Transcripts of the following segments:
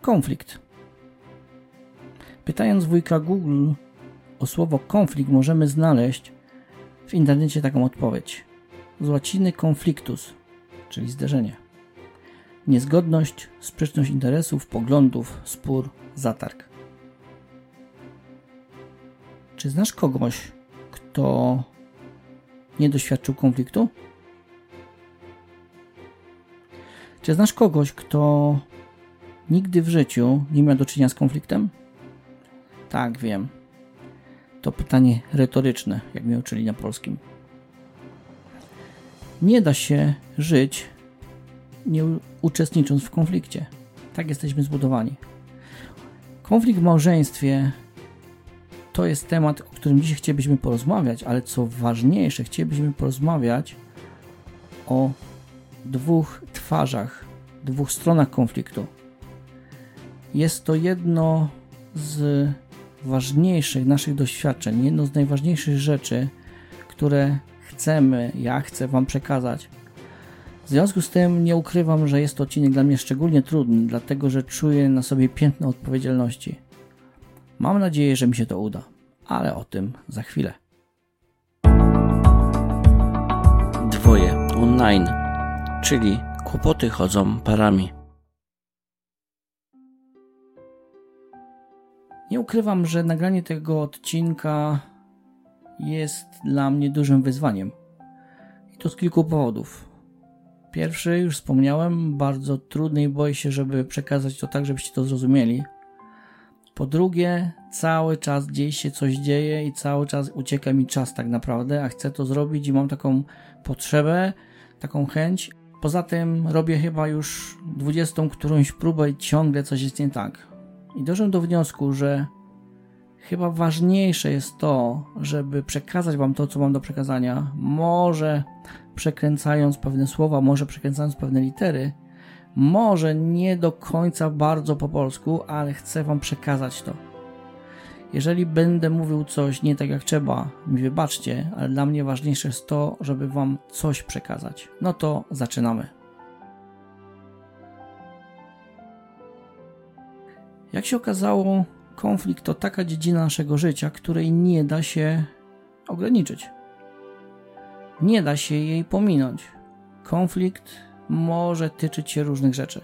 konflikt. Pytając wujka Google o słowo konflikt możemy znaleźć w internecie taką odpowiedź. Z łaciny conflictus, czyli zderzenie. Niezgodność, sprzeczność interesów, poglądów, spór, zatarg. Czy znasz kogoś, kto nie doświadczył konfliktu? Czy znasz kogoś, kto nigdy w życiu nie miał do czynienia z konfliktem? Tak, wiem. To pytanie retoryczne, jak mnie uczyli na polskim. Nie da się żyć nie uczestnicząc w konflikcie. Tak jesteśmy zbudowani. Konflikt w małżeństwie to jest temat, o którym dzisiaj chcielibyśmy porozmawiać, ale co ważniejsze, chcielibyśmy porozmawiać o dwóch twarzach, dwóch stronach konfliktu. Jest to jedno z ważniejszych naszych doświadczeń, jedno z najważniejszych rzeczy, które chcemy, ja chcę Wam przekazać. W związku z tym nie ukrywam, że jest to odcinek dla mnie szczególnie trudny, dlatego że czuję na sobie piętno odpowiedzialności. Mam nadzieję, że mi się to uda, ale o tym za chwilę. Dwoje online, czyli kłopoty chodzą parami. Nie ukrywam, że nagranie tego odcinka jest dla mnie dużym wyzwaniem. I to z kilku powodów. Pierwszy, już wspomniałem, bardzo trudny i boję się, żeby przekazać to tak, żebyście to zrozumieli. Po drugie, cały czas gdzieś się coś dzieje i cały czas ucieka mi czas tak naprawdę, a chcę to zrobić i mam taką potrzebę, taką chęć. Poza tym robię chyba już dwudziestą którąś próbę i ciągle coś jest nie tak. I doszedłem do wniosku, że chyba ważniejsze jest to, żeby przekazać Wam to, co mam do przekazania. Może przekręcając pewne słowa, może przekręcając pewne litery, może nie do końca bardzo po polsku, ale chcę Wam przekazać to. Jeżeli będę mówił coś nie tak jak trzeba, mi wybaczcie, ale dla mnie ważniejsze jest to, żeby Wam coś przekazać. No to zaczynamy. Jak się okazało, konflikt to taka dziedzina naszego życia, której nie da się ograniczyć. Nie da się jej pominąć. Konflikt może tyczyć się różnych rzeczy.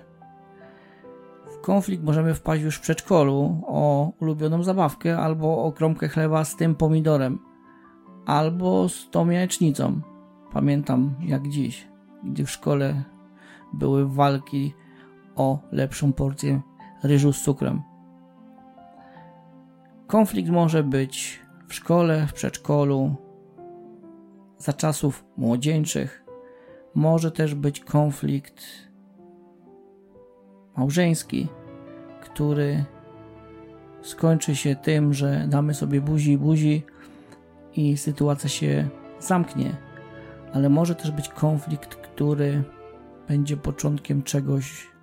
W konflikt możemy wpaść już w przedszkolu o ulubioną zabawkę, albo o kromkę chleba z tym pomidorem, albo z tą jajecznicą. Pamiętam jak dziś, gdy w szkole były walki o lepszą porcję ryżu z cukrem. Konflikt może być w szkole, w przedszkolu, za czasów młodzieńczych. Może też być konflikt małżeński, który skończy się tym, że damy sobie buzi buzi i sytuacja się zamknie. Ale może też być konflikt, który będzie początkiem czegoś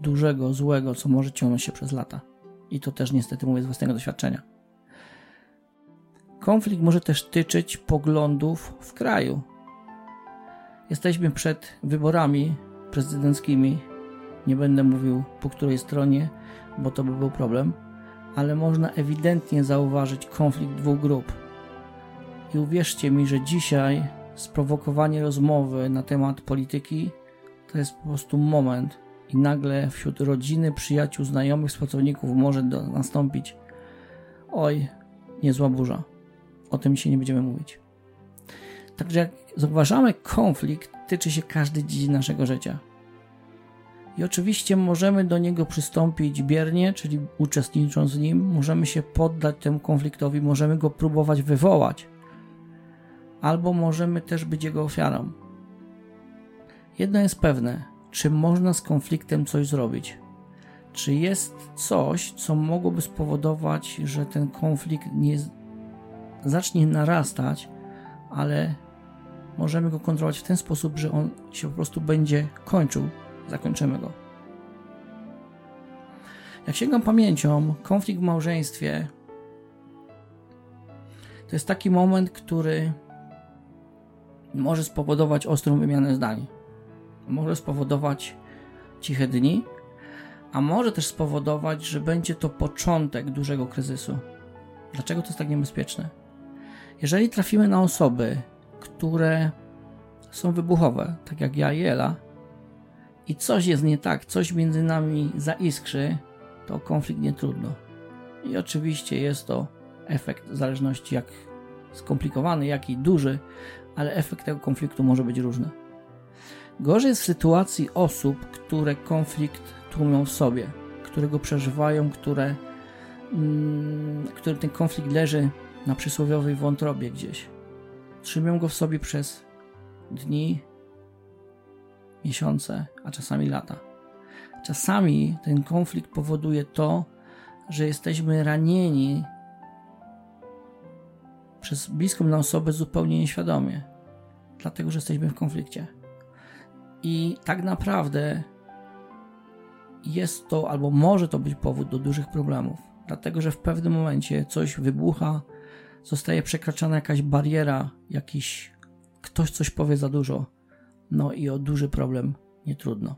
dużego, złego, co może ciągnąć się przez lata. I to też niestety mówię z własnego doświadczenia. Konflikt może też tyczyć poglądów w kraju. Jesteśmy przed wyborami prezydenckimi. Nie będę mówił po której stronie, bo to by był problem, ale można ewidentnie zauważyć konflikt dwóch grup. I uwierzcie mi, że dzisiaj sprowokowanie rozmowy na temat polityki to jest po prostu moment, i nagle wśród rodziny, przyjaciół, znajomych, pracowników może do, nastąpić oj, niezła burza. O tym się nie będziemy mówić. Także jak zauważamy, konflikt tyczy się każdej dziedziny naszego życia. I oczywiście możemy do niego przystąpić biernie, czyli uczestnicząc w nim, możemy się poddać temu konfliktowi, możemy go próbować wywołać, albo możemy też być jego ofiarą. Jedno jest pewne: czy można z konfliktem coś zrobić? Czy jest coś, co mogłoby spowodować, że ten konflikt nie zacznie narastać, ale możemy go kontrolować w ten sposób, że on się po prostu będzie kończył, zakończymy go. Jak sięgam pamięcią, konflikt w małżeństwie to jest taki moment, który może spowodować ostrą wymianę zdań może spowodować ciche dni, a może też spowodować, że będzie to początek dużego kryzysu. Dlaczego to jest tak niebezpieczne? Jeżeli trafimy na osoby, które są wybuchowe, tak jak ja i Ela, i coś jest nie tak, coś między nami zaiskrzy, to konflikt nie trudno. I oczywiście jest to efekt zależności jak skomplikowany, jak i duży, ale efekt tego konfliktu może być różny. Gorzej jest w sytuacji osób, które konflikt tłumią w sobie, które go przeżywają, które, mm, którym ten konflikt leży na przysłowiowej wątrobie gdzieś. Trzymią go w sobie przez dni, miesiące, a czasami lata. Czasami ten konflikt powoduje to, że jesteśmy ranieni przez bliską nam osobę zupełnie nieświadomie, dlatego że jesteśmy w konflikcie. I tak naprawdę jest to, albo może to być powód do dużych problemów, dlatego że w pewnym momencie coś wybucha, zostaje przekraczana jakaś bariera, jakiś ktoś coś powie za dużo, no i o duży problem nie trudno.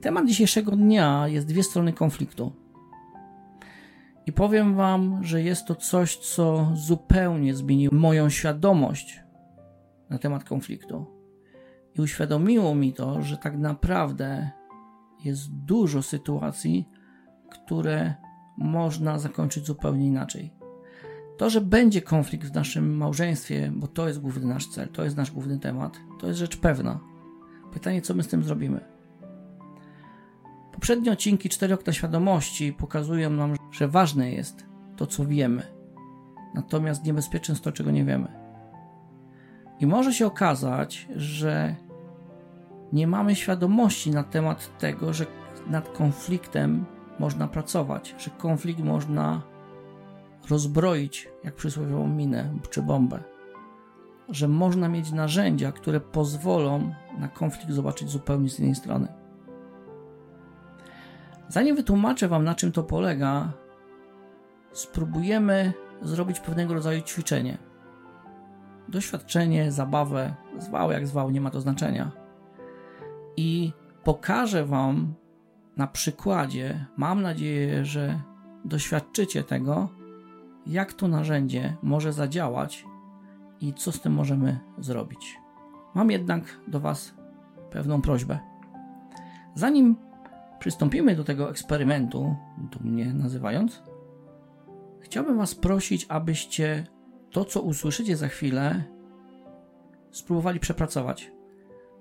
Temat dzisiejszego dnia jest dwie strony konfliktu. I powiem Wam, że jest to coś, co zupełnie zmieniło moją świadomość na temat konfliktu. I uświadomiło mi to, że tak naprawdę jest dużo sytuacji, które można zakończyć zupełnie inaczej. To, że będzie konflikt w naszym małżeństwie, bo to jest główny nasz cel, to jest nasz główny temat, to jest rzecz pewna. Pytanie, co my z tym zrobimy? Poprzednie odcinki 4 okna świadomości pokazują nam, że ważne jest to, co wiemy, natomiast niebezpieczne jest to, czego nie wiemy. I może się okazać, że nie mamy świadomości na temat tego, że nad konfliktem można pracować, że konflikt można rozbroić, jak przysłowiową minę czy bombę. Że można mieć narzędzia, które pozwolą na konflikt zobaczyć zupełnie z innej strony. Zanim wytłumaczę Wam, na czym to polega, spróbujemy zrobić pewnego rodzaju ćwiczenie. Doświadczenie, zabawę, zwał jak zwał, nie ma to znaczenia. I pokażę Wam na przykładzie, mam nadzieję, że doświadczycie tego, jak to narzędzie może zadziałać i co z tym możemy zrobić. Mam jednak do Was pewną prośbę. Zanim przystąpimy do tego eksperymentu, dumnie nazywając, chciałbym Was prosić, abyście to, co usłyszycie za chwilę, spróbowali przepracować.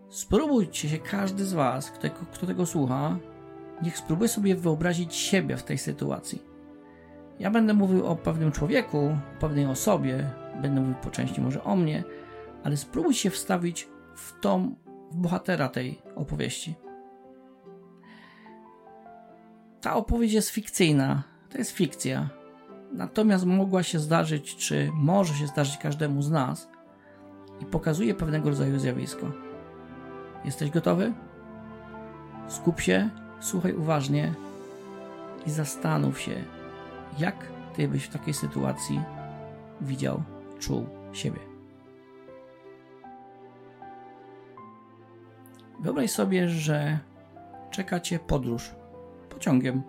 Spróbujcie się, każdy z Was, kto, kto tego słucha, niech spróbuje sobie wyobrazić siebie w tej sytuacji. Ja będę mówił o pewnym człowieku, pewnej osobie, będę mówił po części może o mnie, ale spróbuj się wstawić w tą, w bohatera tej opowieści. Ta opowieść jest fikcyjna, to jest fikcja. Natomiast mogła się zdarzyć, czy może się zdarzyć każdemu z nas i pokazuje pewnego rodzaju zjawisko. Jesteś gotowy? Skup się, słuchaj uważnie i zastanów się, jak ty byś w takiej sytuacji widział, czuł siebie. Wyobraź sobie, że czeka cię podróż pociągiem.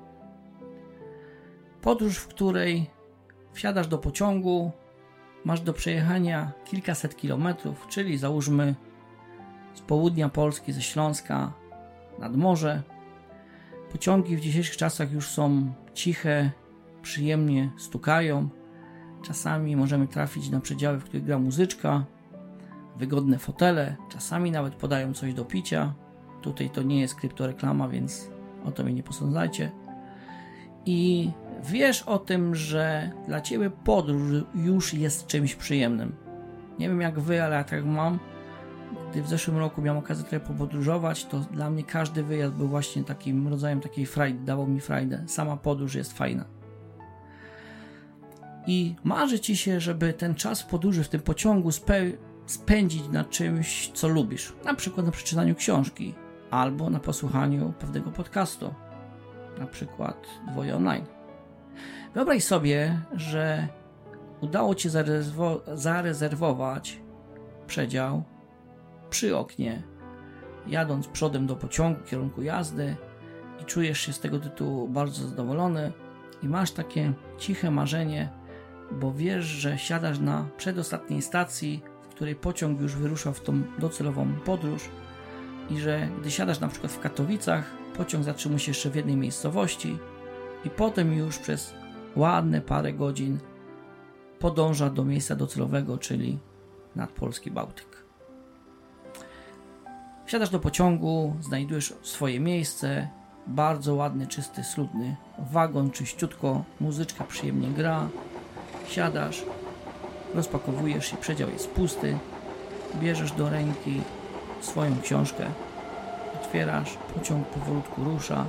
Podróż, w której wsiadasz do pociągu, masz do przejechania kilkaset kilometrów, czyli załóżmy z południa Polski, ze Śląska nad morze. Pociągi w dzisiejszych czasach już są ciche, przyjemnie stukają. Czasami możemy trafić na przedziały, w których gra muzyczka, wygodne fotele, czasami nawet podają coś do picia. Tutaj to nie jest kryptoreklama, więc o to mnie nie posądzajcie. I wiesz o tym, że dla ciebie podróż już jest czymś przyjemnym. Nie wiem jak wy, ale ja tak mam. Gdy w zeszłym roku miałem okazję trochę popodróżować, to dla mnie każdy wyjazd był właśnie takim rodzajem takiej frajdy, dawał mi frajdę. Sama podróż jest fajna. I marzy ci się, żeby ten czas podróży, w tym pociągu spe spędzić na czymś, co lubisz. Na przykład na przeczytaniu książki, albo na posłuchaniu pewnego podcastu, na przykład dwoje online. Wyobraź sobie, że udało Ci zarezerwować przedział przy oknie, jadąc przodem do pociągu kierunku jazdy, i czujesz się z tego tytułu bardzo zadowolony i masz takie ciche marzenie, bo wiesz, że siadasz na przedostatniej stacji, w której pociąg już wyruszał w tą docelową podróż i że gdy siadasz na przykład w Katowicach, pociąg zatrzymuje się jeszcze w jednej miejscowości i potem już przez ładne parę godzin podąża do miejsca docelowego, czyli nad polski Bałtyk. Wsiadasz do pociągu, znajdujesz swoje miejsce, bardzo ładny, czysty, sludny wagon, czyściutko, muzyczka przyjemnie gra. Siadasz, rozpakowujesz się, przedział jest pusty, bierzesz do ręki swoją książkę, otwierasz, pociąg powolutku rusza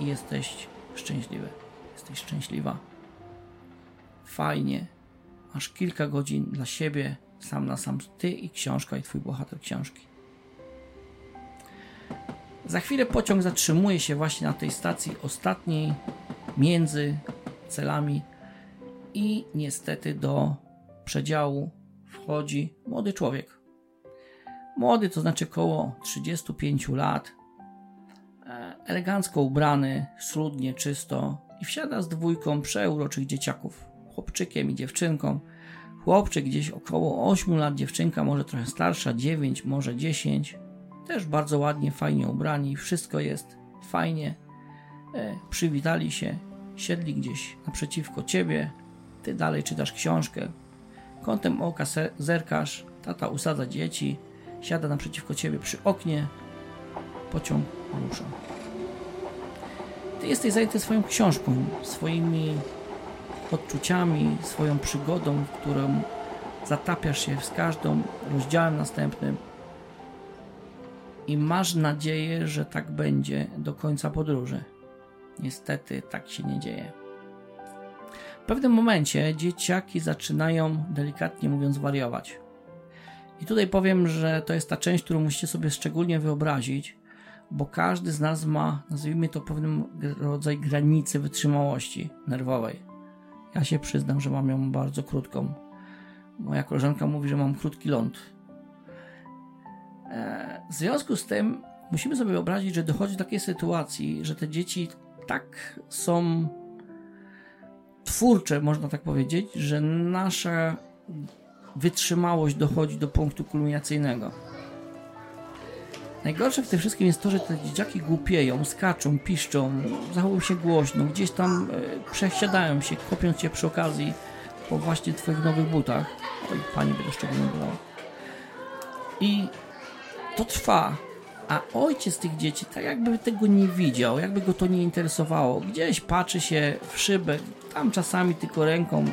i jesteś szczęśliwy. Jesteś szczęśliwa. Fajnie. Masz kilka godzin dla siebie, sam na sam ty i książka i twój bohater książki. Za chwilę pociąg zatrzymuje się właśnie na tej stacji ostatniej między celami i niestety do przedziału wchodzi młody człowiek. Młody to znaczy około 35 lat, e, elegancko ubrany, schludnie, czysto i wsiada z dwójką przeuroczych dzieciaków, chłopczykiem i dziewczynką. Chłopczyk gdzieś około 8 lat, dziewczynka może trochę starsza, 9, może 10 też bardzo ładnie, fajnie ubrani, wszystko jest fajnie. E, przywitali się, siedli gdzieś naprzeciwko ciebie, ty dalej czytasz książkę. Kątem oka zerkasz, tata usadza dzieci, siada naprzeciwko ciebie przy oknie, pociąg rusza. Ty jesteś zajęty swoją książką, swoimi odczuciami, swoją przygodą, w którą zatapiasz się z każdym rozdziałem następnym i masz nadzieję, że tak będzie do końca podróży. Niestety tak się nie dzieje. W pewnym momencie dzieciaki zaczynają, delikatnie mówiąc, wariować. I tutaj powiem, że to jest ta część, którą musicie sobie szczególnie wyobrazić, bo każdy z nas ma, nazwijmy to, pewien rodzaj granicy wytrzymałości nerwowej. Ja się przyznam, że mam ją bardzo krótką. Moja koleżanka mówi, że mam krótki ląd w związku z tym musimy sobie wyobrazić, że dochodzi do takiej sytuacji, że te dzieci tak są twórcze, można tak powiedzieć, że nasza wytrzymałość dochodzi do punktu kulminacyjnego. Najgorsze w tym wszystkim jest to, że te dzieciaki głupieją, skaczą, piszczą, zachowują się głośno, gdzieś tam e, przesiadają się, kopiąc cię przy okazji po właśnie twoich nowych butach. Oj, pani by to szczególnie było. I to trwa. A ojciec tych dzieci tak jakby tego nie widział, jakby go to nie interesowało. Gdzieś patrzy się w szybę, tam czasami tylko ręką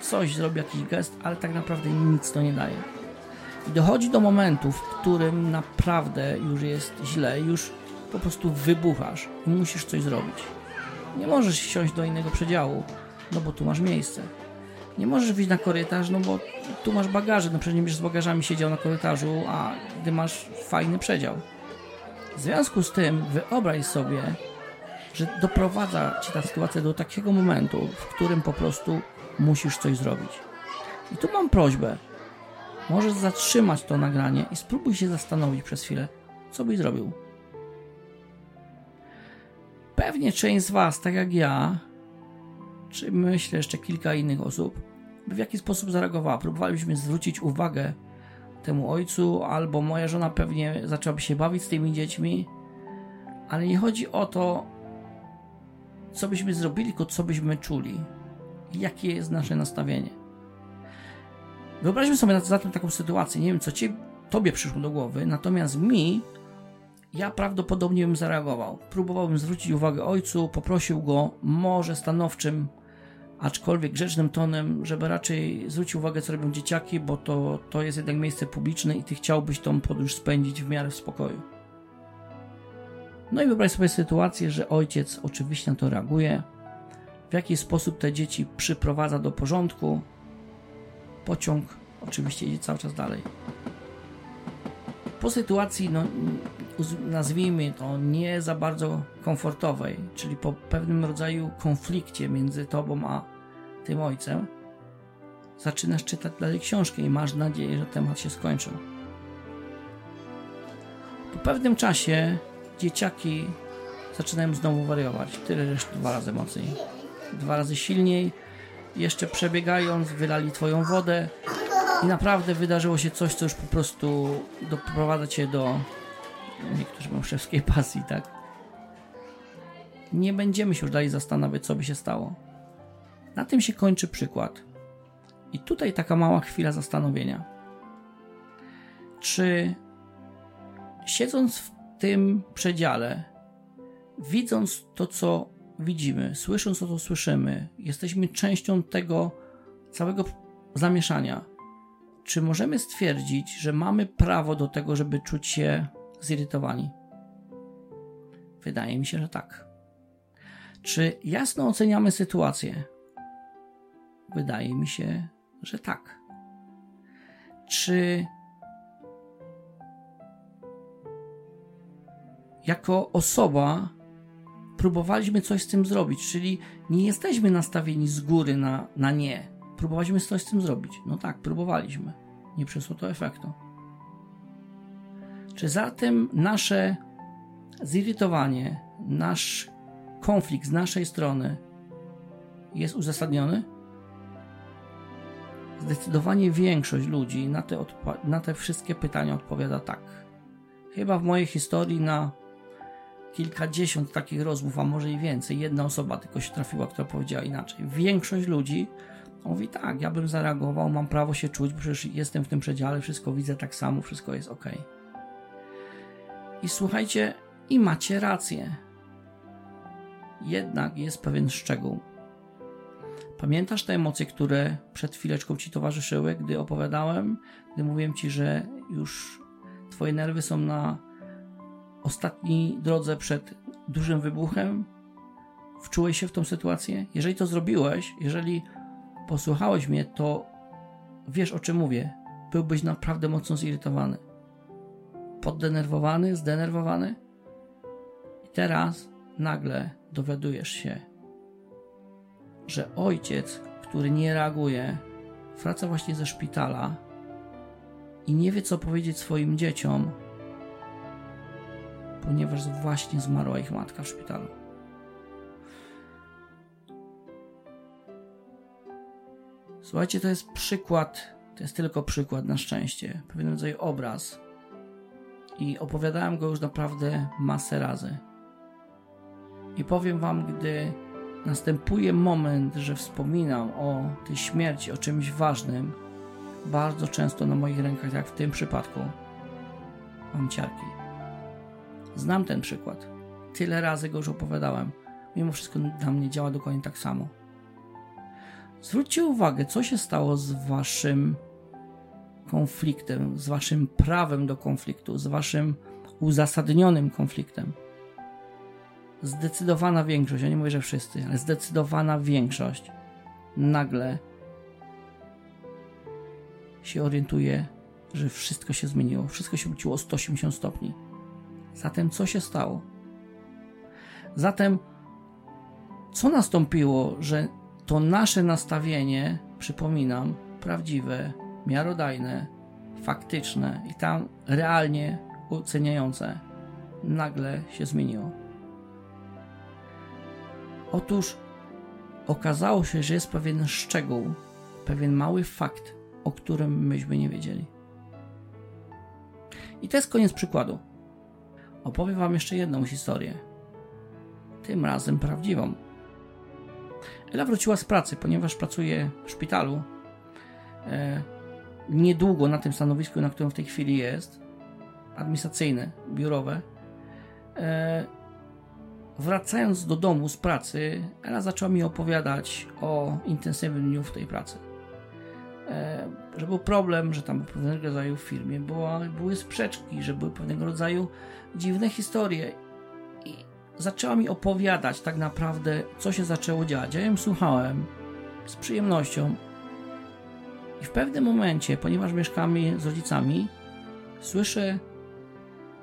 coś zrobi, jakiś gest, ale tak naprawdę nic to nie daje. I dochodzi do momentu, w którym naprawdę już jest źle, już po prostu wybuchasz i musisz coś zrobić. Nie możesz siąść do innego przedziału, no bo tu masz miejsce. Nie możesz wyjść na korytarz, no bo tu masz bagaże, no przecież nie z bagażami siedział na korytarzu, a gdy masz fajny przedział. W związku z tym wyobraź sobie, że doprowadza cię ta sytuacja do takiego momentu, w którym po prostu musisz coś zrobić. I tu mam prośbę. Możesz zatrzymać to nagranie i spróbuj się zastanowić przez chwilę, co byś zrobił. Pewnie część z Was, tak jak ja, czy myślę jeszcze kilka innych osób, w jaki sposób zareagowała. Próbowaliśmy zwrócić uwagę temu ojcu, albo moja żona pewnie zaczęłaby się bawić z tymi dziećmi, ale nie chodzi o to, co byśmy zrobili, tylko co byśmy czuli. Jakie jest nasze nastawienie. Wyobraźmy sobie zatem taką sytuację. Nie wiem, co ci, tobie przyszło do głowy, natomiast mi, ja prawdopodobnie bym zareagował. Próbowałbym zwrócić uwagę ojcu, poprosił go, może stanowczym aczkolwiek grzecznym tonem, żeby raczej zwrócił uwagę, co robią dzieciaki, bo to, to jest jednak miejsce publiczne i ty chciałbyś tą podróż spędzić w miarę w spokoju. No i wyobraź sobie sytuację, że ojciec oczywiście na to reaguje, w jaki sposób te dzieci przyprowadza do porządku. Pociąg oczywiście idzie cały czas dalej. Po sytuacji, no, nazwijmy to, nie za bardzo komfortowej, czyli po pewnym rodzaju konflikcie między tobą a tym ojcem, zaczynasz czytać dalej książkę i masz nadzieję, że temat się skończył. Po pewnym czasie dzieciaki zaczynałem znowu wariować. Tyle jeszcze dwa razy mocniej. Dwa razy silniej. Jeszcze przebiegając, wylali twoją wodę i naprawdę wydarzyło się coś, co już po prostu doprowadza cię do mają szewskiej pasji, tak? Nie będziemy się już dalej zastanawiać, co by się stało. Na tym się kończy przykład. I tutaj taka mała chwila zastanowienia. Czy siedząc w tym przedziale, widząc to, co widzimy, słysząc to, co słyszymy, jesteśmy częścią tego całego zamieszania, czy możemy stwierdzić, że mamy prawo do tego, żeby czuć się zirytowani? Wydaje mi się, że tak. Czy jasno oceniamy sytuację? Wydaje mi się, że tak. Czy jako osoba próbowaliśmy coś z tym zrobić, czyli nie jesteśmy nastawieni z góry na, na nie. Próbowaliśmy coś z tym zrobić. No tak, próbowaliśmy. Nie przyszło to efektu. Czy zatem nasze zirytowanie, nasz konflikt z naszej strony jest uzasadniony? Zdecydowanie większość ludzi na te, na te wszystkie pytania odpowiada tak. Chyba w mojej historii na kilkadziesiąt takich rozmów, a może i więcej, jedna osoba tylko się trafiła, która powiedziała inaczej. Większość ludzi mówi tak, ja bym zareagował, mam prawo się czuć, bo przecież jestem w tym przedziale, wszystko widzę tak samo, wszystko jest ok. I słuchajcie, i macie rację. Jednak jest pewien szczegół. Pamiętasz te emocje, które przed chwileczką ci towarzyszyły, gdy opowiadałem, gdy mówiłem ci, że już twoje nerwy są na ostatniej drodze przed dużym wybuchem? Wczułeś się w tą sytuację? Jeżeli to zrobiłeś, jeżeli posłuchałeś mnie, to wiesz o czym mówię. Byłbyś naprawdę mocno zirytowany. Poddenerwowany, zdenerwowany. Teraz nagle dowiadujesz się, że ojciec, który nie reaguje, wraca właśnie ze szpitala i nie wie, co powiedzieć swoim dzieciom, ponieważ właśnie zmarła ich matka w szpitalu. Słuchajcie, to jest przykład, to jest tylko przykład na szczęście, pewien rodzaj obraz. I opowiadałem go już naprawdę masę razy. I powiem Wam, gdy następuje moment, że wspominam o tej śmierci, o czymś ważnym, bardzo często na moich rękach, jak w tym przypadku, mam ciarki. Znam ten przykład. Tyle razy go już opowiadałem. Mimo wszystko dla mnie działa dokładnie tak samo. Zwróćcie uwagę, co się stało z waszym konfliktem, z waszym prawem do konfliktu, z waszym uzasadnionym konfliktem. Zdecydowana większość, ja nie mówię, że wszyscy, ale zdecydowana większość nagle się orientuje, że wszystko się zmieniło, wszystko się wróciło o 180 stopni. Zatem co się stało? Zatem co nastąpiło, że to nasze nastawienie, przypominam, prawdziwe, miarodajne, faktyczne i tam realnie oceniające, nagle się zmieniło? Otóż okazało się, że jest pewien szczegół, pewien mały fakt, o którym myśmy nie wiedzieli. I to jest koniec przykładu. Opowiem Wam jeszcze jedną historię. Tym razem prawdziwą. Ela wróciła z pracy, ponieważ pracuje w szpitalu. E, niedługo na tym stanowisku, na którym w tej chwili jest, administracyjne, biurowe. E, wracając do domu z pracy, Ela zaczęła mi opowiadać o intensywnym dniu w tej pracy. E, że był problem, że tam był pewnego rodzaju w firmie była, były sprzeczki, że były pewnego rodzaju dziwne historie. I zaczęła mi opowiadać tak naprawdę, co się zaczęło dziać. Ja ją słuchałem z przyjemnością. I w pewnym momencie, ponieważ mieszkamy z rodzicami, słyszę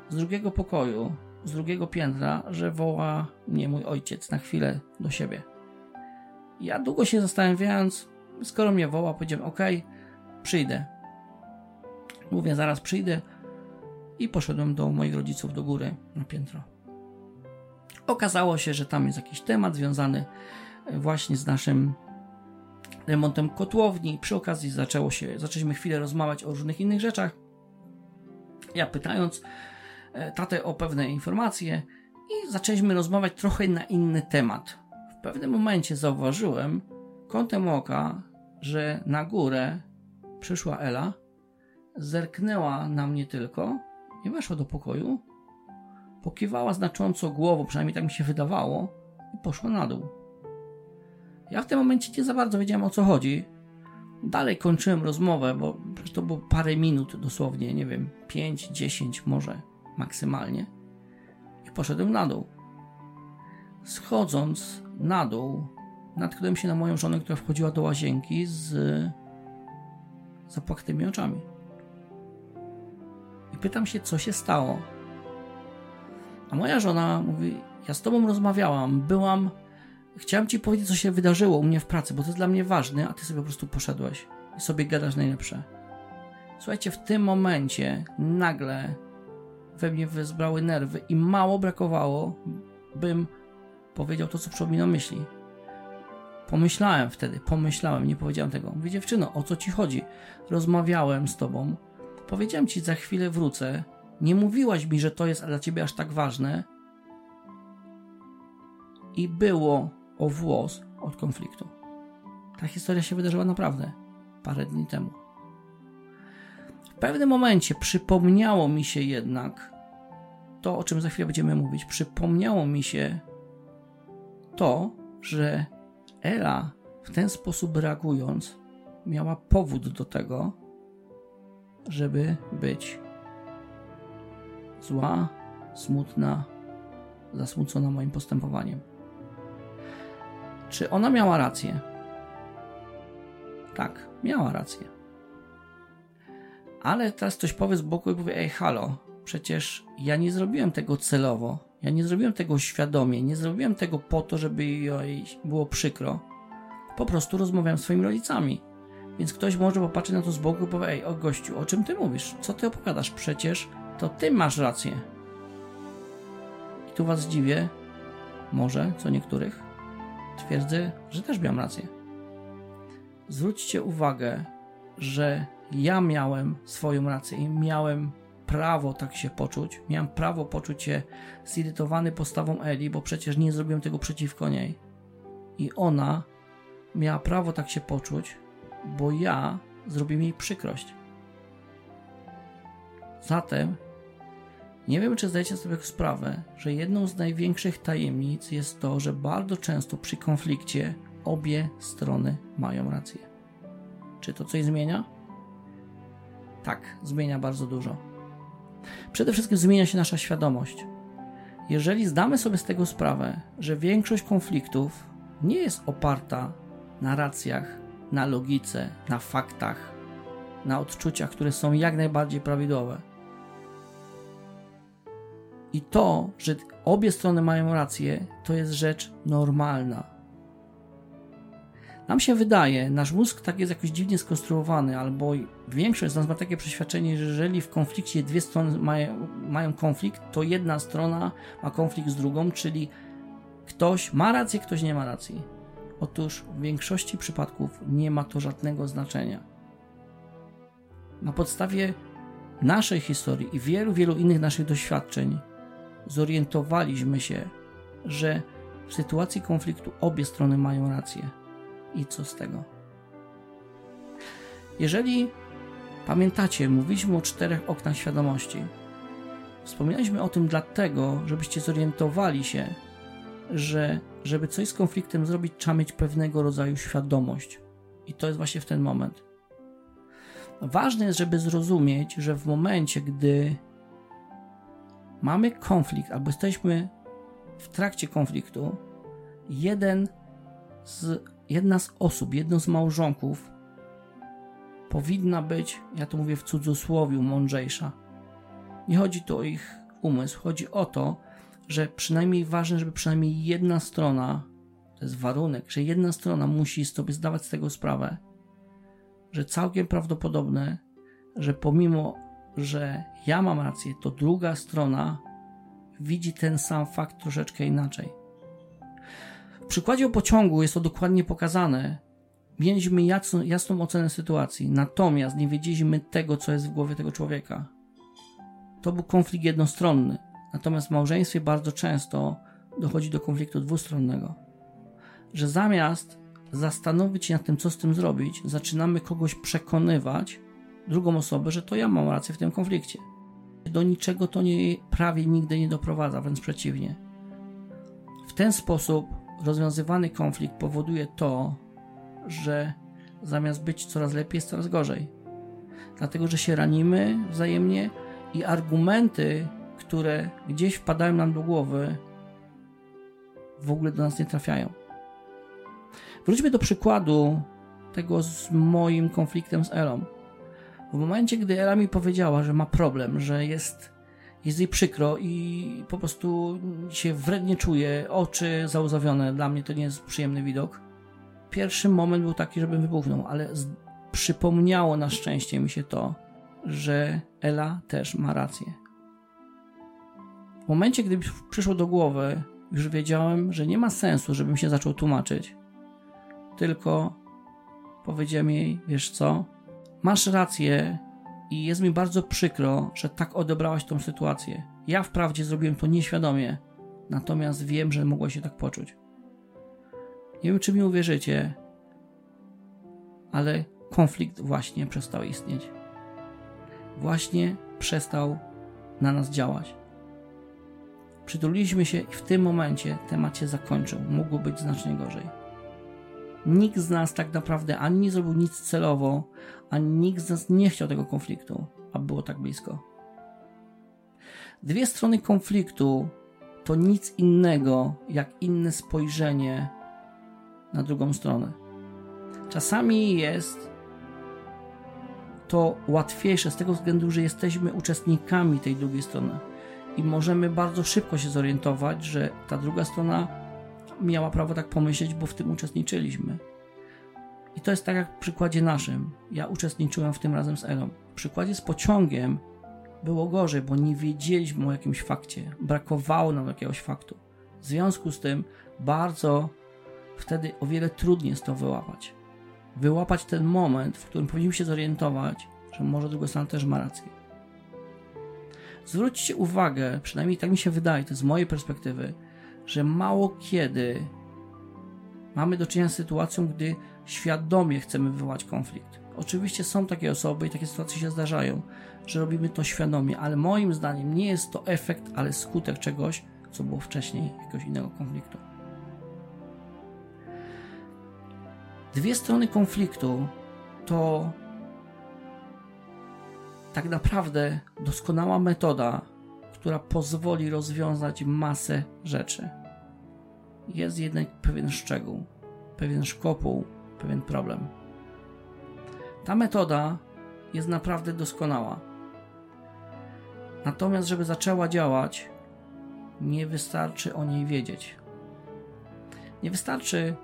z drugiego pokoju, z drugiego piętra, że woła mnie mój ojciec na chwilę do siebie. Ja długo się zastanawiając, skoro mnie woła, powiedziałem: OK, przyjdę. Mówię, zaraz przyjdę. I poszedłem do moich rodziców do góry na piętro. Okazało się, że tam jest jakiś temat związany e, właśnie z naszym remontem kotłowni. Przy okazji zaczęło się, zaczęliśmy chwilę rozmawiać o różnych innych rzeczach. Ja pytając tatę o pewne informacje i zaczęliśmy rozmawiać trochę na inny temat. W pewnym momencie zauważyłem kątem oka, że na górę przyszła Ela, zerknęła na mnie tylko i weszła do pokoju, pokiwała znacząco głową, przynajmniej tak mi się wydawało, i poszła na dół. Ja w tym momencie nie za bardzo wiedziałem o co chodzi. Dalej kończyłem rozmowę, bo to było parę minut dosłownie, nie wiem, 5, 10 może maksymalnie. I poszedłem na dół. Schodząc na dół, natknąłem się na moją żonę, która wchodziła do łazienki z zapłaktymi oczami. I pytam się, co się stało. A moja żona mówi: Ja z tobą rozmawiałam, byłam. Chciałam ci powiedzieć, co się wydarzyło u mnie w pracy, bo to jest dla mnie ważne, a ty sobie po prostu poszedłeś i sobie gadasz najlepsze. Słuchajcie, w tym momencie nagle we mnie wezbrały nerwy i mało brakowało, bym powiedział to, co przypomina myśli. Pomyślałem wtedy, pomyślałem, nie powiedziałem tego. Mówię, dziewczyno, o co ci chodzi? Rozmawiałem z tobą, powiedziałem ci, za chwilę wrócę. Nie mówiłaś mi, że to jest dla ciebie aż tak ważne. I było o włos od konfliktu. Ta historia się wydarzyła naprawdę parę dni temu. W pewnym momencie przypomniało mi się jednak to, o czym za chwilę będziemy mówić. Przypomniało mi się to, że Ela w ten sposób reagując miała powód do tego, żeby być zła, smutna, zasmucona moim postępowaniem. Czy ona miała rację? Tak, miała rację. Ale teraz ktoś powie z boku i powie: Ej, halo, przecież ja nie zrobiłem tego celowo. Ja nie zrobiłem tego świadomie, nie zrobiłem tego po to, żeby jej było przykro. Po prostu rozmawiałem z swoimi rodzicami. Więc ktoś może popatrzeć na to z boku i powie: Ej, o gościu, o czym ty mówisz? Co ty opowiadasz? Przecież to ty masz rację. I tu was dziwię, może co niektórych, twierdzę, że też miałem rację. Zwróćcie uwagę, że ja miałem swoją rację i miałem prawo tak się poczuć. Miałem prawo poczuć się zirytowany postawą Eli, bo przecież nie zrobiłem tego przeciwko niej. I ona miała prawo tak się poczuć, bo ja zrobiłem jej przykrość. Zatem nie wiem, czy zdajecie sobie sprawę, że jedną z największych tajemnic jest to, że bardzo często przy konflikcie obie strony mają rację. Czy to coś zmienia? Tak, zmienia bardzo dużo. Przede wszystkim zmienia się nasza świadomość. Jeżeli zdamy sobie z tego sprawę, że większość konfliktów nie jest oparta na racjach, na logice, na faktach, na odczuciach, które są jak najbardziej prawidłowe. I to, że obie strony mają rację, to jest rzecz normalna. Nam się wydaje, nasz mózg tak jest jakoś dziwnie skonstruowany, albo większość z nas ma takie przeświadczenie, że jeżeli w konflikcie dwie strony mają, mają konflikt, to jedna strona ma konflikt z drugą, czyli ktoś ma rację, ktoś nie ma racji. Otóż w większości przypadków nie ma to żadnego znaczenia. Na podstawie naszej historii i wielu, wielu innych naszych doświadczeń zorientowaliśmy się, że w sytuacji konfliktu obie strony mają rację i co z tego. Jeżeli pamiętacie, mówiliśmy o czterech oknach świadomości. Wspominaliśmy o tym dlatego, żebyście zorientowali się, że żeby coś z konfliktem zrobić, trzeba mieć pewnego rodzaju świadomość. I to jest właśnie w ten moment. Ważne jest, żeby zrozumieć, że w momencie, gdy mamy konflikt albo jesteśmy w trakcie konfliktu, jeden z jedna z osób, jedno z małżonków powinna być, ja to mówię w cudzysłowiu, mądrzejsza. Nie chodzi tu o ich umysł, chodzi o to, że przynajmniej ważne, żeby przynajmniej jedna strona, to jest warunek, że jedna strona musi sobie zdawać z tego sprawę, że całkiem prawdopodobne, że pomimo, że ja mam rację, to druga strona widzi ten sam fakt troszeczkę inaczej. W przykładzie pociągu jest to dokładnie pokazane. Mieliśmy jasną, jasną ocenę sytuacji, natomiast nie wiedzieliśmy tego, co jest w głowie tego człowieka. To był konflikt jednostronny, natomiast w małżeństwie bardzo często dochodzi do konfliktu dwustronnego. Że zamiast zastanowić się nad tym, co z tym zrobić, zaczynamy kogoś przekonywać, drugą osobę, że to ja mam rację w tym konflikcie. Do niczego to nie, prawie nigdy nie doprowadza, wręcz przeciwnie. W ten sposób rozwiązywany konflikt powoduje to, że zamiast być coraz lepiej, jest coraz gorzej. Dlatego, że się ranimy wzajemnie i argumenty, które gdzieś wpadają nam do głowy, w ogóle do nas nie trafiają. Wróćmy do przykładu tego z moim konfliktem z Elą. W momencie, gdy Ela mi powiedziała, że ma problem, że jest, jest jej przykro i po prostu się wrednie czuje, oczy załzawione, dla mnie to nie jest przyjemny widok. Pierwszy moment był taki, żebym wybuchnął, ale z, przypomniało na szczęście mi się to, że Ela też ma rację. W momencie, gdy przyszło do głowy, już wiedziałem, że nie ma sensu, żebym się zaczął tłumaczyć. Tylko powiedziałem jej, wiesz co, masz rację i jest mi bardzo przykro, że tak odebrałaś tą sytuację. Ja wprawdzie zrobiłem to nieświadomie, natomiast wiem, że mogłaś się tak poczuć. Nie wiem, czy mi uwierzycie, ale konflikt właśnie przestał istnieć. Właśnie przestał na nas działać. Przytuliliśmy się i w tym momencie temat się zakończył. Mógł być znacznie gorzej. Nikt z nas tak naprawdę ani nie zrobił nic celowo, ani nikt z nas nie chciał tego konfliktu, a było tak blisko. Dwie strony konfliktu to nic innego jak inne spojrzenie na drugą stronę. Czasami jest to łatwiejsze z tego względu, że jesteśmy uczestnikami tej drugiej strony i możemy bardzo szybko się zorientować, że ta druga strona miała prawo tak pomyśleć, bo w tym uczestniczyliśmy. I to jest tak jak w przykładzie naszym. Ja uczestniczyłem w tym razem z Elą. W przykładzie z pociągiem było gorzej, bo nie wiedzieliśmy o jakimś fakcie. Brakowało nam jakiegoś faktu. W związku z tym bardzo wtedy o wiele trudniej jest to wyłapać. Wyłapać ten moment, w którym powinniśmy się zorientować, że może druga strona też ma rację. Zwróćcie uwagę, przynajmniej tak mi się wydaje, to z mojej perspektywy, że mało kiedy mamy do czynienia z sytuacją, gdy świadomie chcemy wywołać konflikt. Oczywiście są takie osoby i takie sytuacje się zdarzają, że robimy to świadomie, ale moim zdaniem nie jest to efekt, ale skutek czegoś, co było wcześniej, jakiegoś innego konfliktu. Dwie strony konfliktu to tak naprawdę doskonała metoda, która pozwoli rozwiązać masę rzeczy. Jest jednak pewien szczegół, pewien szkopuł, pewien problem. Ta metoda jest naprawdę doskonała. Natomiast, żeby zaczęła działać, nie wystarczy o niej wiedzieć. Nie wystarczy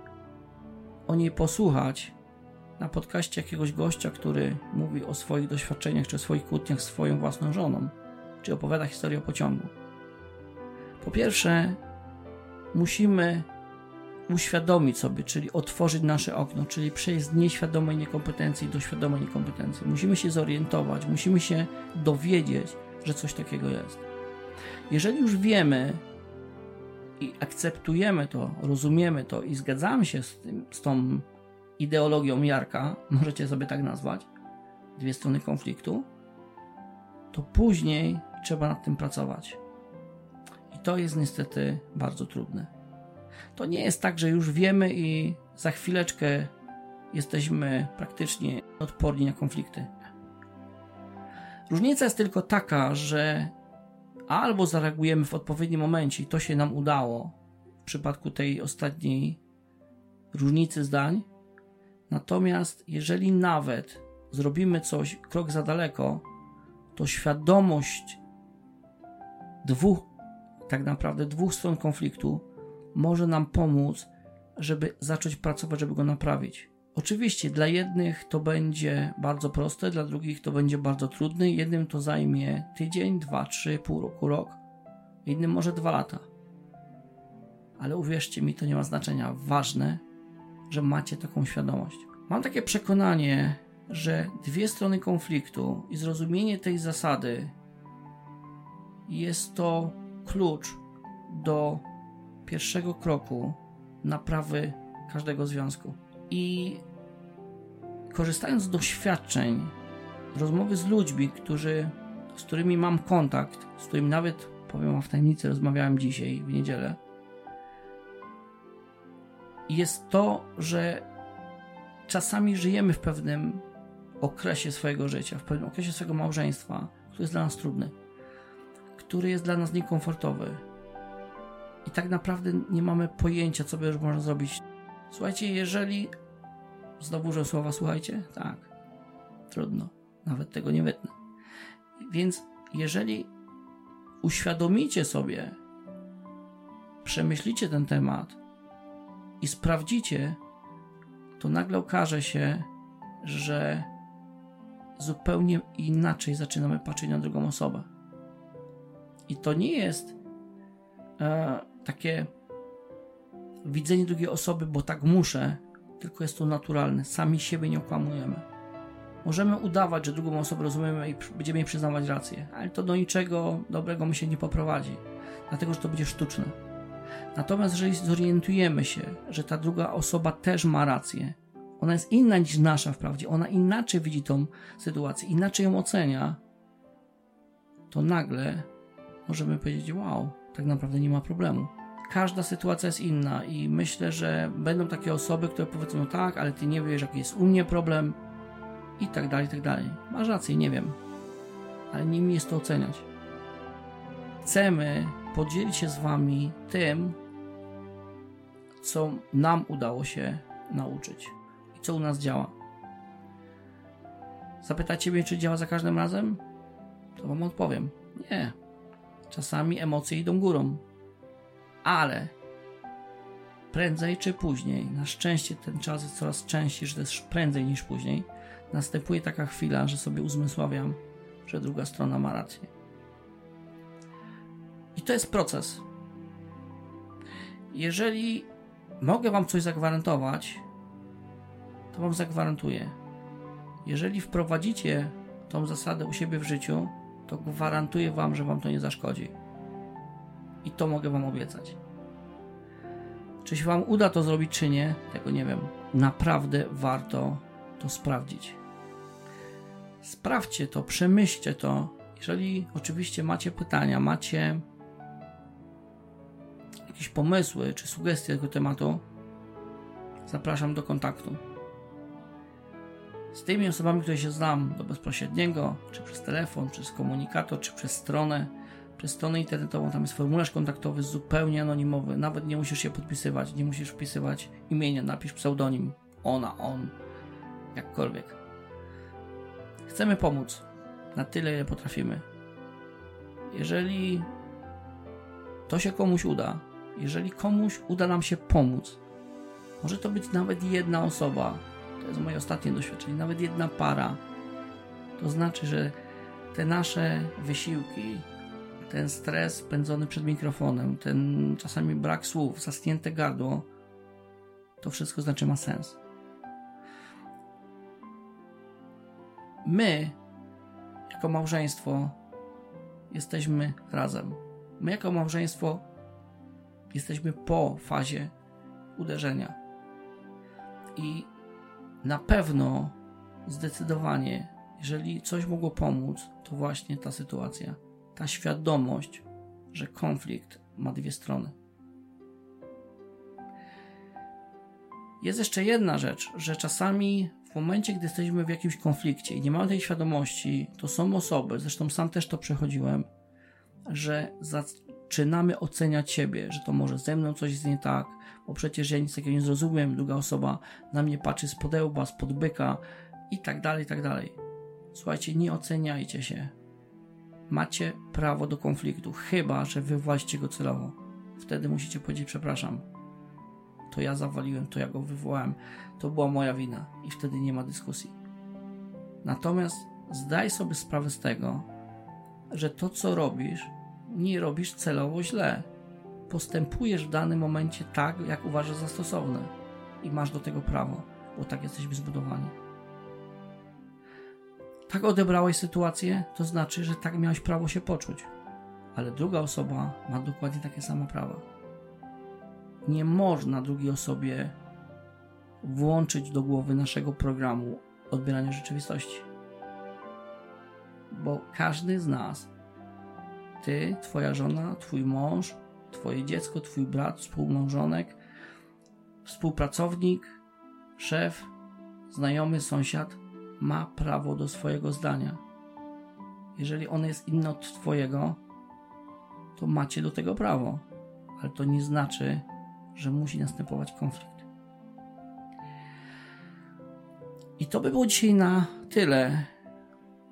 o niej posłuchać na podcaście jakiegoś gościa, który mówi o swoich doświadczeniach czy swoich kłótniach z swoją własną żoną, czy opowiada historię o pociągu. Po pierwsze, musimy uświadomić sobie, czyli otworzyć nasze okno, czyli przejść z nieświadomej niekompetencji do świadomej niekompetencji. Musimy się zorientować, musimy się dowiedzieć, że coś takiego jest. Jeżeli już wiemy i akceptujemy to, rozumiemy to i zgadzamy się z, tym, z tą ideologią Jarka, możecie sobie tak nazwać, dwie strony konfliktu, to później trzeba nad tym pracować. I to jest niestety bardzo trudne. To nie jest tak, że już wiemy i za chwileczkę jesteśmy praktycznie odporni na konflikty. Różnica jest tylko taka, że albo zareagujemy w odpowiednim momencie i to się nam udało w przypadku tej ostatniej różnicy zdań, Natomiast jeżeli nawet zrobimy coś krok za daleko, to świadomość dwóch, tak naprawdę dwóch stron konfliktu może nam pomóc, żeby zacząć pracować, żeby go naprawić. Oczywiście dla jednych to będzie bardzo proste, dla drugich to będzie bardzo trudne. Jednym to zajmie tydzień, dwa, trzy, pół roku, rok. innym może dwa lata. Ale uwierzcie mi, to nie ma znaczenia. Ważne, że macie taką świadomość. Mam takie przekonanie, że dwie strony konfliktu i zrozumienie tej zasady jest to klucz do pierwszego kroku naprawy każdego związku. I korzystając z doświadczeń, rozmowy z ludźmi, którzy, z którymi mam kontakt, z którymi nawet, powiem w tajemnicy, rozmawiałem dzisiaj, w niedzielę, jest to, że czasami żyjemy w pewnym okresie swojego życia, w pewnym okresie swojego małżeństwa, który jest dla nas trudny, który jest dla nas niekomfortowy. I tak naprawdę nie mamy pojęcia, co by już można zrobić. Słuchajcie, jeżeli. Znowu użyłem słowa, słuchajcie? Tak. Trudno. Nawet tego nie wytnę. Więc jeżeli uświadomicie sobie, przemyślicie ten temat i sprawdzicie, to nagle okaże się, że zupełnie inaczej zaczynamy patrzeć na drugą osobę. I to nie jest e, takie widzenie drugiej osoby, bo tak muszę, tylko jest to naturalne. Sami siebie nie okłamujemy. Możemy udawać, że drugą osobę rozumiemy i będziemy jej przyznawać rację, ale to do niczego dobrego mi się nie poprowadzi, dlatego że to będzie sztuczne. Natomiast jeżeli zorientujemy się, że ta druga osoba też ma rację, ona jest inna niż nasza wprawdzie, ona inaczej widzi tą sytuację, inaczej ją ocenia, to nagle możemy powiedzieć: Wow, tak naprawdę nie ma problemu. Każda sytuacja jest inna i myślę, że będą takie osoby, które powiedzą: no tak, ale ty nie wiesz, jaki jest u mnie problem, i tak dalej, i tak dalej. Masz rację, nie wiem, ale nie mi jest to oceniać. Chcemy podzielić się z Wami tym, co nam udało się nauczyć i co u nas działa. Zapytacie mnie, czy działa za każdym razem? To Wam odpowiem. Nie. Czasami emocje idą górą. Ale prędzej czy później, na szczęście ten czas jest coraz częściej, że też prędzej niż później, następuje taka chwila, że sobie uzmysławiam, że druga strona ma rację. I to jest proces. Jeżeli mogę Wam coś zagwarantować, to Wam zagwarantuję. Jeżeli wprowadzicie tą zasadę u siebie w życiu, to gwarantuję Wam, że Wam to nie zaszkodzi. I to mogę Wam obiecać. Czy się Wam uda to zrobić, czy nie, tego nie wiem. Naprawdę warto to sprawdzić. Sprawdźcie to, przemyślcie to. Jeżeli oczywiście macie pytania, macie jakieś pomysły czy sugestie tego tematu, zapraszam do kontaktu. Z tymi osobami, które się znam, do bezpośredniego, czy przez telefon, przez komunikator, czy przez stronę, przez stronę internetową, tam jest formularz kontaktowy zupełnie anonimowy. Nawet nie musisz się podpisywać, nie musisz wpisywać imienia, napisz pseudonim, ona, on, jakkolwiek. Chcemy pomóc na tyle, ile potrafimy. Jeżeli to się komuś uda, jeżeli komuś uda nam się pomóc, może to być nawet jedna osoba, to jest moje ostatnie doświadczenie, nawet jedna para, to znaczy, że te nasze wysiłki, ten stres pędzony przed mikrofonem, ten czasami brak słów, zaschnięte gardło, to wszystko znaczy ma sens. My, jako małżeństwo, jesteśmy razem. My, jako małżeństwo, jesteśmy po fazie uderzenia. I na pewno, zdecydowanie, jeżeli coś mogło pomóc, to właśnie ta sytuacja. Ta świadomość, że konflikt ma dwie strony. Jest jeszcze jedna rzecz, że czasami w momencie, gdy jesteśmy w jakimś konflikcie i nie mamy tej świadomości, to są osoby, zresztą sam też to przechodziłem, że zaczynamy oceniać siebie, że to może ze mną coś jest nie tak, bo przecież ja nic takiego nie zrozumiem, druga osoba na mnie patrzy z podełba, z podbyka i tak dalej, i tak dalej. Słuchajcie, nie oceniajcie się. Macie prawo do konfliktu, chyba że wywołaliście go celowo. Wtedy musicie powiedzieć przepraszam. To ja zawaliłem, to ja go wywołałem, to była moja wina i wtedy nie ma dyskusji. Natomiast zdaj sobie sprawę z tego, że to co robisz nie robisz celowo źle. Postępujesz w danym momencie tak, jak uważasz za stosowne i masz do tego prawo, bo tak jesteśmy zbudowani. Tak odebrałeś sytuację, to znaczy, że tak miałeś prawo się poczuć, ale druga osoba ma dokładnie takie same prawa. Nie można drugiej osobie włączyć do głowy naszego programu odbierania rzeczywistości. Bo każdy z nas, ty, twoja żona, twój mąż, twoje dziecko, twój brat, współmałżonek, współpracownik, szef, znajomy, sąsiad ma prawo do swojego zdania. Jeżeli ono jest inne od twojego, to macie do tego prawo, ale to nie znaczy, że musi następować konflikt. I to by było dzisiaj na tyle.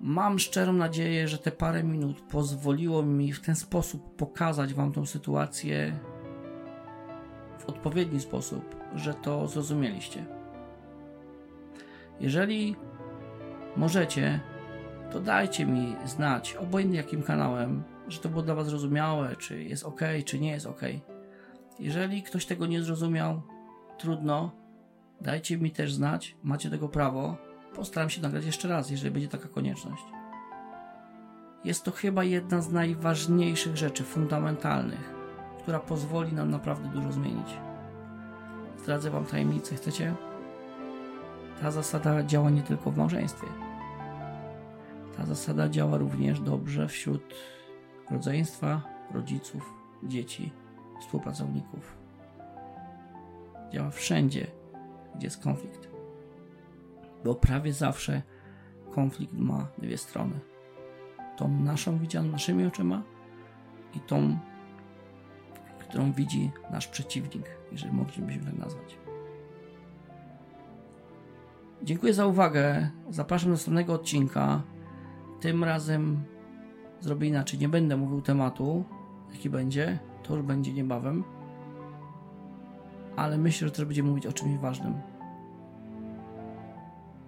Mam szczerą nadzieję, że te parę minut pozwoliło mi w ten sposób pokazać Wam tą sytuację w odpowiedni sposób, że to zrozumieliście. Jeżeli możecie, to dajcie mi znać, obojętnie jakim kanałem, że to było dla Was zrozumiałe, czy jest ok, czy nie jest ok. Jeżeli ktoś tego nie zrozumiał, trudno, Dajcie mi też znać, macie tego prawo. Postaram się nagrać jeszcze raz, jeżeli będzie taka konieczność. Jest to chyba jedna z najważniejszych rzeczy, fundamentalnych, która pozwoli nam naprawdę dużo zmienić. Zdradzę Wam tajemnicę, chcecie? Ta zasada działa nie tylko w małżeństwie. Ta zasada działa również dobrze wśród rodzeństwa, rodziców, dzieci, współpracowników. Działa wszędzie, gdzie jest konflikt. Bo prawie zawsze konflikt ma dwie strony. Tą naszą widzianą naszymi oczyma i tą, którą widzi nasz przeciwnik, jeżeli moglibyśmy tak nazwać. Dziękuję za uwagę. Zapraszam do następnego odcinka. Tym razem zrobię inaczej. Nie będę mówił tematu, jaki będzie. To już będzie niebawem ale myślę, że też będziemy mówić o czymś ważnym.